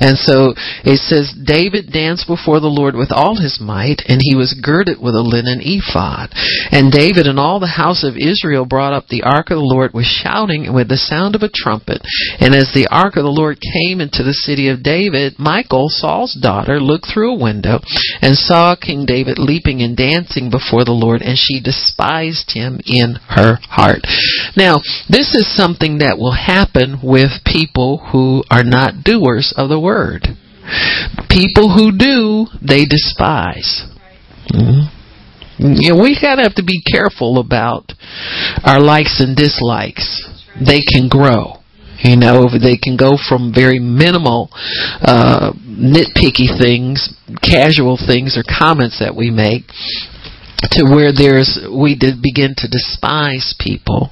And so it says David danced before the Lord with all his might and he was girded with a linen ephod. And David and all the house of Israel brought up the ark of the Lord with shouting with the sound of a trumpet. And as the ark of the Lord came into the city of David, Michal, Saul's daughter, looked through a window and saw King David leaping and dancing before the Lord, and she despised him in her heart. Now, this is something that will happen with people who are not doers of the word. People who do, they despise. Mm-hmm. You know, we gotta have to be careful about our likes and dislikes. They can grow. You know, they can go from very minimal, uh, nitpicky things, casual things or comments that we make to where there's, we begin to despise people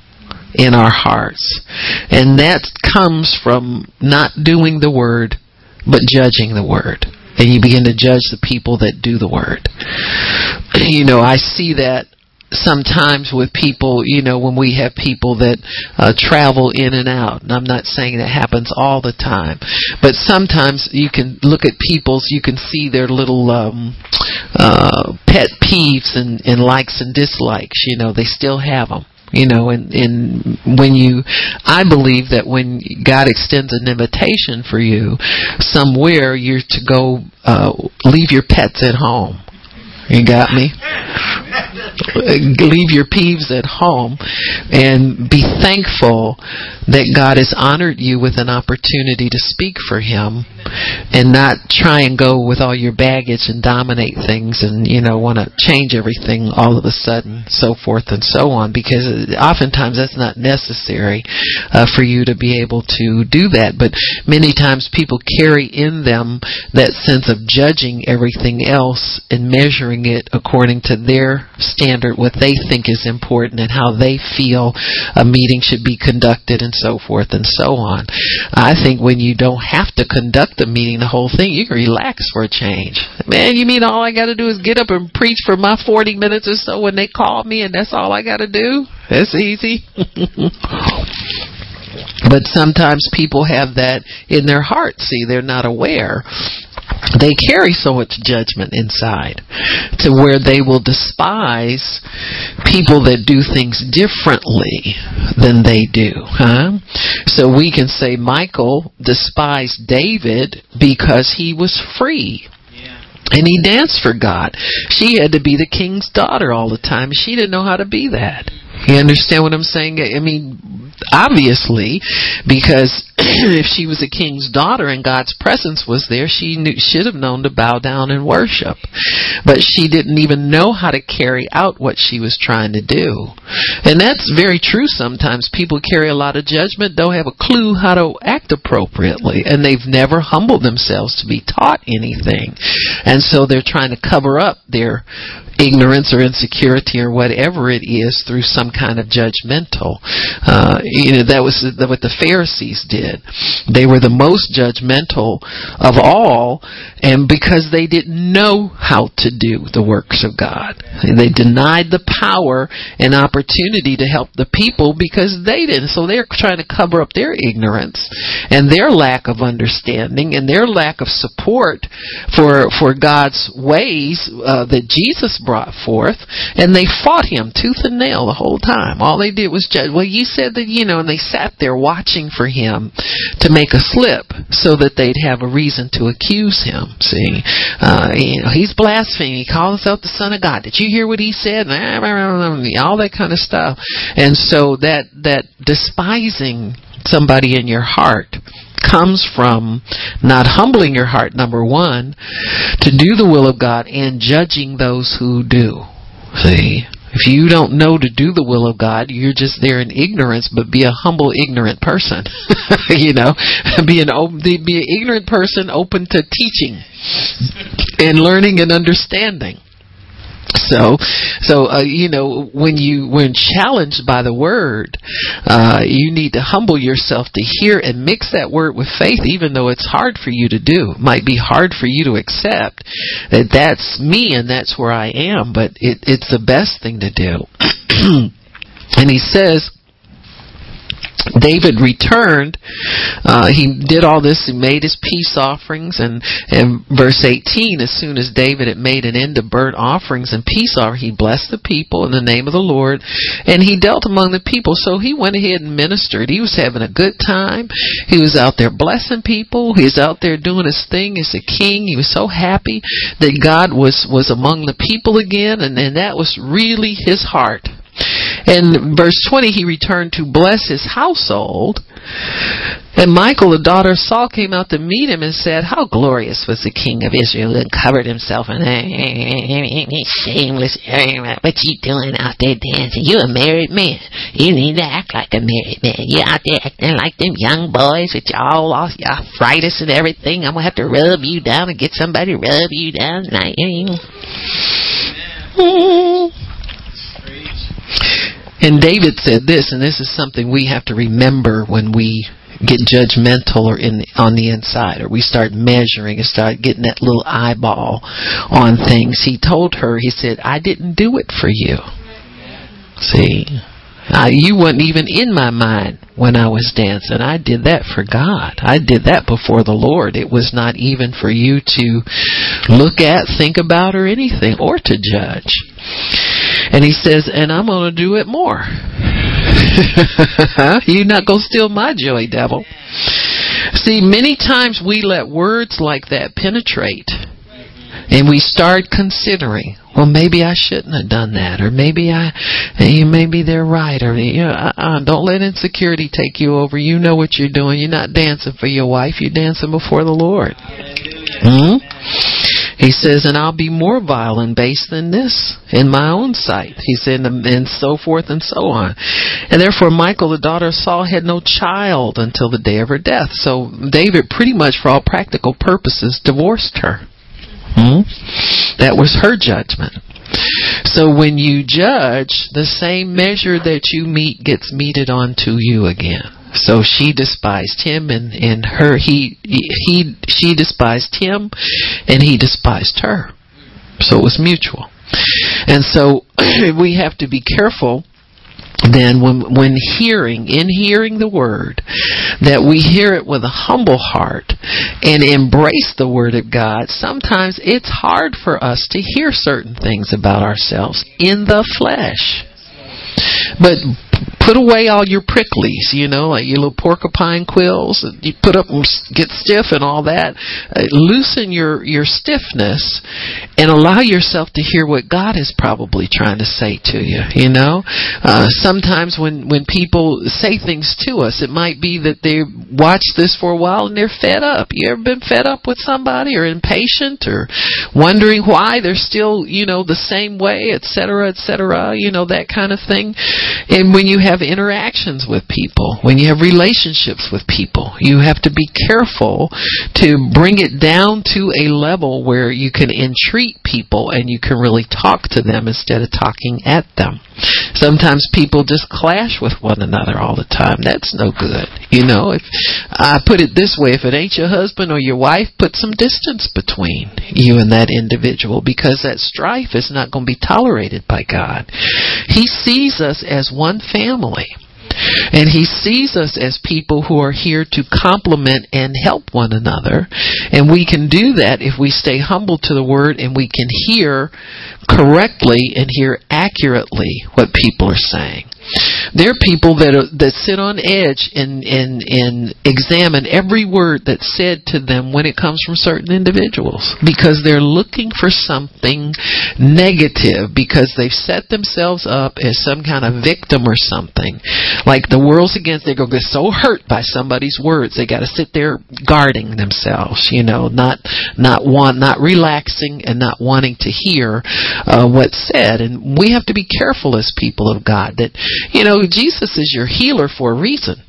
in our hearts. And that comes from not doing the word, but judging the word. And you begin to judge the people that do the word. You know, I see that sometimes with people, you know, when we have people that uh, travel in and out, and I'm not saying that happens all the time, but sometimes you can look at people's, you can see their little um, uh, pet peeves and, and likes and dislikes. You know, they still have them you know and and when you i believe that when god extends an invitation for you somewhere you're to go uh leave your pets at home you got me? Leave your peeves at home and be thankful that God has honored you with an opportunity to speak for Him and not try and go with all your baggage and dominate things and, you know, want to change everything all of a sudden, so forth and so on, because oftentimes that's not necessary uh, for you to be able to do that. But many times people carry in them that sense of judging everything else and measuring it according to their standard, what they think is important and how they feel a meeting should be conducted and so forth and so on. I think when you don't have to conduct the meeting, the whole thing, you can relax for a change. Man, you mean all I gotta do is get up and preach for my 40 minutes or so when they call me and that's all I gotta do? That's easy. but sometimes people have that in their heart. See, they're not aware they carry so much judgment inside to where they will despise people that do things differently than they do huh so we can say Michal despised david because he was free and he danced for God. She had to be the king's daughter all the time. She didn't know how to be that. You understand what I'm saying? I mean, obviously, because if she was a king's daughter and God's presence was there, she knew, should have known to bow down and worship. But she didn't even know how to carry out what she was trying to do. And that's very true sometimes. People carry a lot of judgment, don't have a clue how to act appropriately, and they've never humbled themselves to be taught anything. And so they're trying to cover up their ignorance or insecurity or whatever it is through some kind of judgmental. Uh, you know, that was what the Pharisees did. They were the most judgmental of all, and because they didn't know how to do the works of God, they denied the power and opportunity to help the people because they didn't. So they're trying to cover up their ignorance and their lack of understanding and their lack of support for for God's ways uh, that Jesus brought forth, and they fought him tooth and nail the whole time. All they did was judge. Well, you said that, you know, and they sat there watching for him to make a slip so that they'd have a reason to accuse him. See, uh, you know, he's blaspheming. He calls himself the Son of God. Did you hear what he said? All that kind of stuff. And so that that despising somebody in your heart comes from not humbling your heart, number one, to do the will of God and judging those who do. See? If you don't know to do the will of God, you're just there in ignorance, but be a humble, ignorant person. you know, be an be an ignorant person open to teaching and learning and understanding. So, so uh, you know, when you when challenged by the word, uh, you need to humble yourself to hear and mix that word with faith, even though it's hard for you to do. Might be hard for you to accept that that's me and that's where I am, but it, it's the best thing to do. and he says David returned. Uh, he did all this. He made his peace offerings, and in verse 18, as soon as David had made an end of burnt offerings and peace offerings, he blessed the people in the name of the Lord, and he dealt among the people. So he went ahead and ministered. He was having a good time. He was out there blessing people. He was out there doing his thing as a king. He was so happy that God was was among the people again, and, and that was really his heart. In verse 20, he returned to bless his household. And Michal, the daughter of Saul, came out to meet him and said, How glorious was the king of Israel and covered himself in shameless. What you doing out there dancing? You a married man. You need to act like a married man. You out there acting like them young boys with all lost your arthritis and everything. I'm going to have to rub you down and get somebody to rub you down tonight. And David said this, and this is something we have to remember when we get judgmental or in on the inside or we start measuring and start getting that little eyeball on things he told her he said i didn't do it for you see uh, you weren't even in my mind when I was dancing. I did that for God. I did that before the Lord. It was not even for you to look at, think about, or anything, or to judge. And he says, and I'm going to do it more. You're not going to steal my joy, devil. See, many times we let words like that penetrate and we start considering, well, maybe I shouldn't have done that, or maybe I, maybe they're right, or you know, uh-uh, don't let insecurity take you over. You know what you're doing. You're not dancing for your wife. You're dancing before the Lord. Hmm? He says, and I'll be more vile and base than this in my own sight. He said, and so forth and so on. And therefore, Michal, the daughter of Saul, had no child until the day of her death. So David, pretty much for all practical purposes, divorced her. Hmm? That was her judgment. So when you judge, the same measure that you meet gets meted onto you again. So she despised him, and and her he he she despised him, and he despised her. So it was mutual. And so we have to be careful then when when hearing in hearing the word that we hear it with a humble heart and embrace the word of God sometimes it's hard for us to hear certain things about ourselves in the flesh but put away all your pricklies, you know, like your little porcupine quills. You put up and get stiff and all that. Uh, loosen your your stiffness and allow yourself to hear what God is probably trying to say to you. You know, uh, sometimes when when people say things to us, it might be that they watch this for a while and they're fed up. You ever been fed up with somebody or impatient or wondering why they're still you know the same way, etc., etc. You know that kind of thing. And when you have interactions with people, when you have relationships with people, you have to be careful to bring it down to a level where you can entreat people and you can really talk to them instead of talking at them. Sometimes people just clash with one another all the time. That's no good. You know, if I put it this way, if it ain't your husband or your wife, put some distance between you and that individual because that strife is not going to be tolerated by God. He sees us as one family. And he sees us as people who are here to complement and help one another. And we can do that if we stay humble to the word and we can hear correctly and hear accurately what people are saying. There are people that are, that sit on edge and, and and examine every word that's said to them when it comes from certain individuals because they're looking for something negative because they've set themselves up as some kind of victim or something. Like the world's against, they're to get so hurt by somebody's words. They got to sit there guarding themselves, you know, not not want, not relaxing and not wanting to hear uh, what's said. And we have to be careful as people of God that you know, Jesus is your healer for a reason.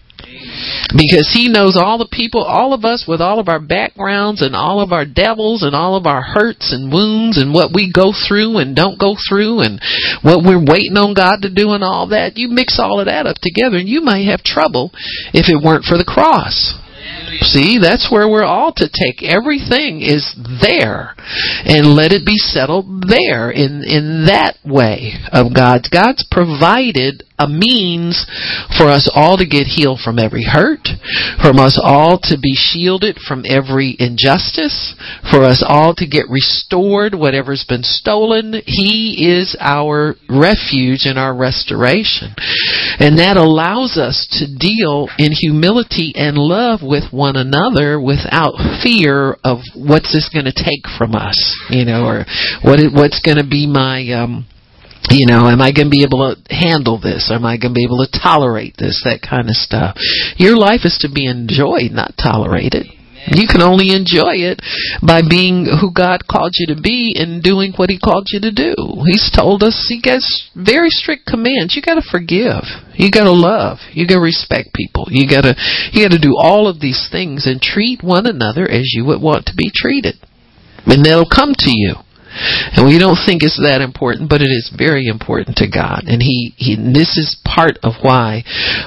Because he knows all the people, all of us with all of our backgrounds and all of our devils and all of our hurts and wounds and what we go through and don't go through and what we're waiting on God to do and all that. You mix all of that up together and you might have trouble if it weren't for the cross. See, that's where we're all to take. Everything is there and let it be settled there in, in that way of God. God's provided a means for us all to get healed from every hurt, from us all to be shielded from every injustice, for us all to get restored whatever's been stolen. He is our refuge and our restoration. And that allows us to deal in humility and love with one another without fear of what's this going to take from us, you know, or what it, what's going to be my um you know, am I going to be able to handle this? Am I going to be able to tolerate this? That kind of stuff. Your life is to be enjoyed, not tolerated. You can only enjoy it by being who God called you to be and doing what He called you to do. He's told us He gets very strict commands. You got to forgive. You got to love. You got to respect people. You got to you got to do all of these things and treat one another as you would want to be treated, and they'll come to you. And we don't think it's that important, but it is very important to God. And he, he and this is part of why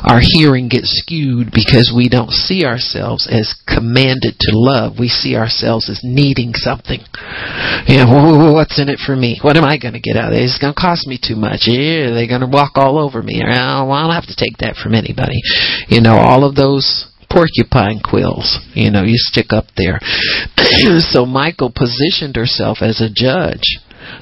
our hearing gets skewed because we don't see ourselves as commanded to love. We see ourselves as needing something. Yeah, well, what's in it for me? What am I going to get out of it? It's going to cost me too much. Yeah, they're going to walk all over me. Well, I don't have to take that from anybody. You know, all of those porcupine quills, you know, you stick up there. so Michal positioned herself as a judge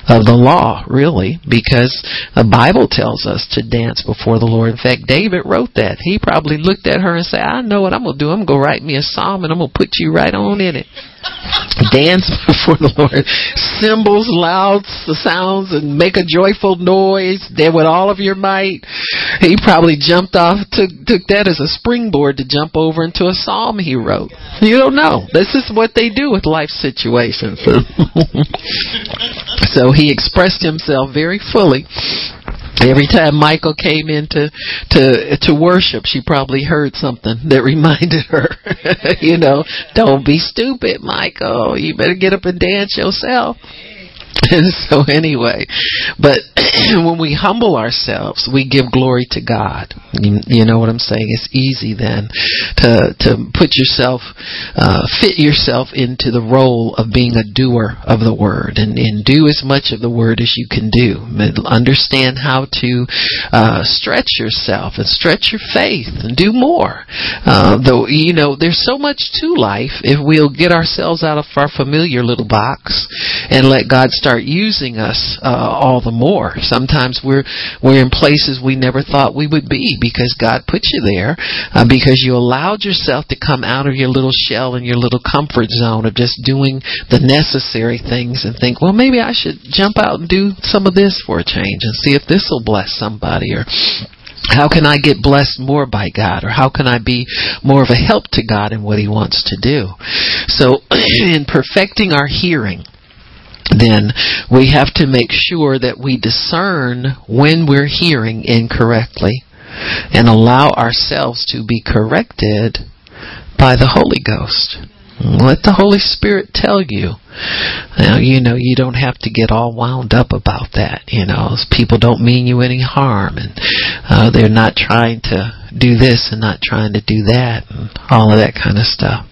of the law, really, because the Bible tells us to dance before the Lord. In fact, David wrote that. He probably looked at her and said, I know what I'm going to do. I'm going to write me a psalm and I'm going to put you right on in it. Dance before the Lord. Cymbals, loud sounds, and make a joyful noise. There with all of your might. He probably jumped off, took, took that as a springboard to jump over into a psalm he wrote. You don't know. This is what they do with life situations. so he expressed himself very fully Every time Michal came in to, to, to worship, she probably heard something that reminded her, you know, don't be stupid, Michal. You better get up and dance yourself. And so anyway, but when we humble ourselves, we give glory to God. You, you, know what I'm saying? It's easy then to to put yourself, uh, fit yourself into the role of being a doer of the word, and, and do as much of the word as you can do. Understand how to uh, stretch yourself and stretch your faith and do more. Uh, though you know, there's so much to life if we'll get ourselves out of our familiar little box and let God start using us uh, all the more. Sometimes we're we're in places we never thought we would be because God put you there uh, because you allowed yourself to come out of your little shell and your little comfort zone of just doing the necessary things and think, well, maybe I should jump out and do some of this for a change and see if this will bless somebody or how can I get blessed more by God? Or how can I be more of a help to God in what He wants to do? So, in perfecting our hearing, then we have to make sure that we discern when we're hearing incorrectly and allow ourselves to be corrected by the Holy Ghost. Let the Holy Spirit tell you. Now, you know, you don't have to get all wound up about that. You know, people don't mean you any harm, and uh, they're not trying to do this and not trying to do that, and all of that kind of stuff.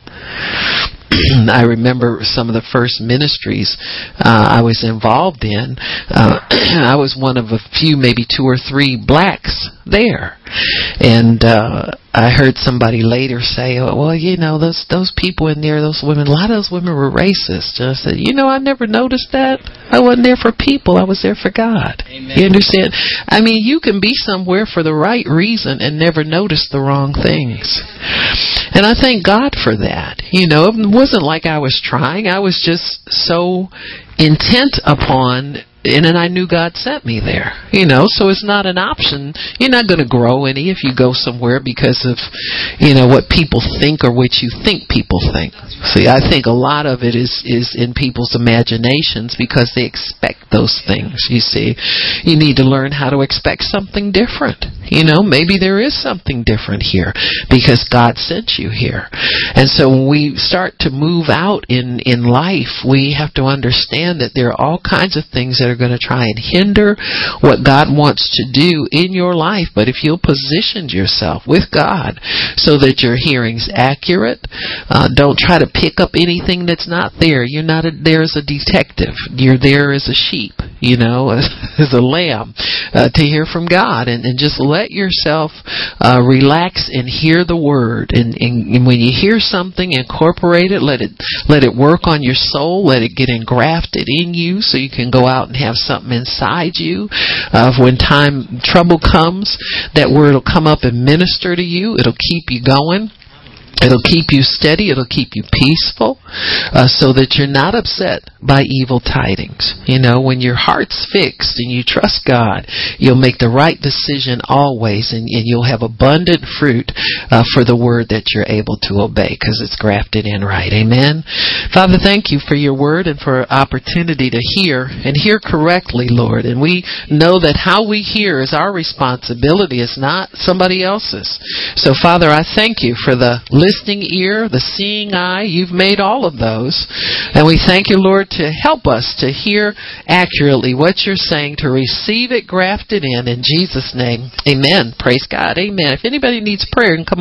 I remember some of the first ministries uh, I was involved in. Uh, I was one of a few, maybe two or three blacks there, and uh, I heard somebody later say, oh, "Well, you know, those those people in there, those women, a lot of those women were racist." And I said, "You know, I never noticed that. I wasn't there for people. I was there for God." Amen. You understand? I mean, you can be somewhere for the right reason and never notice the wrong things. And I thank God for that. You know, it wasn't like I was trying. I was just so intent upon and I knew God sent me there. You know, so it's not an option. You're not going to grow any if you go somewhere because of, you know, what people think or what you think people think. See, I think a lot of it is is in people's imaginations because they expect those things. You see, you need to learn how to expect something different. You know, maybe there is something different here because God sent you here. And so when we start to move out in in life, we have to understand that there are all kinds of things that are are going to try and hinder what God wants to do in your life. But if you'll position yourself with God so that your hearing's accurate, uh, don't try to pick up anything that's not there. You're not a, there as a detective. You're there as a sheep, you know, as a lamb uh, to hear from God, and, and just let yourself uh, relax and hear the word. And, and, and when you hear something, incorporate it. Let it let it work on your soul. Let it get engrafted in you, so you can go out and have something inside you of uh, when time trouble comes that word will come up and minister to you. It'll keep you going It'll keep you steady. It'll keep you peaceful, uh, so that you're not upset by evil tidings. You know, when your heart's fixed and you trust God, you'll make the right decision always, and, and you'll have abundant fruit uh, for the word that you're able to obey because it's grafted in right. Amen. Father, thank you for your word and for opportunity to hear and hear correctly, Lord. And we know that how we hear is our responsibility. It's not somebody else's. So, Father, I thank you for the listening ear, the seeing eye. You've made all of those. And we thank you, Lord, to help us to hear accurately what you're saying, to receive it grafted in. In Jesus' name, amen. Praise God. Amen. If anybody needs prayer, come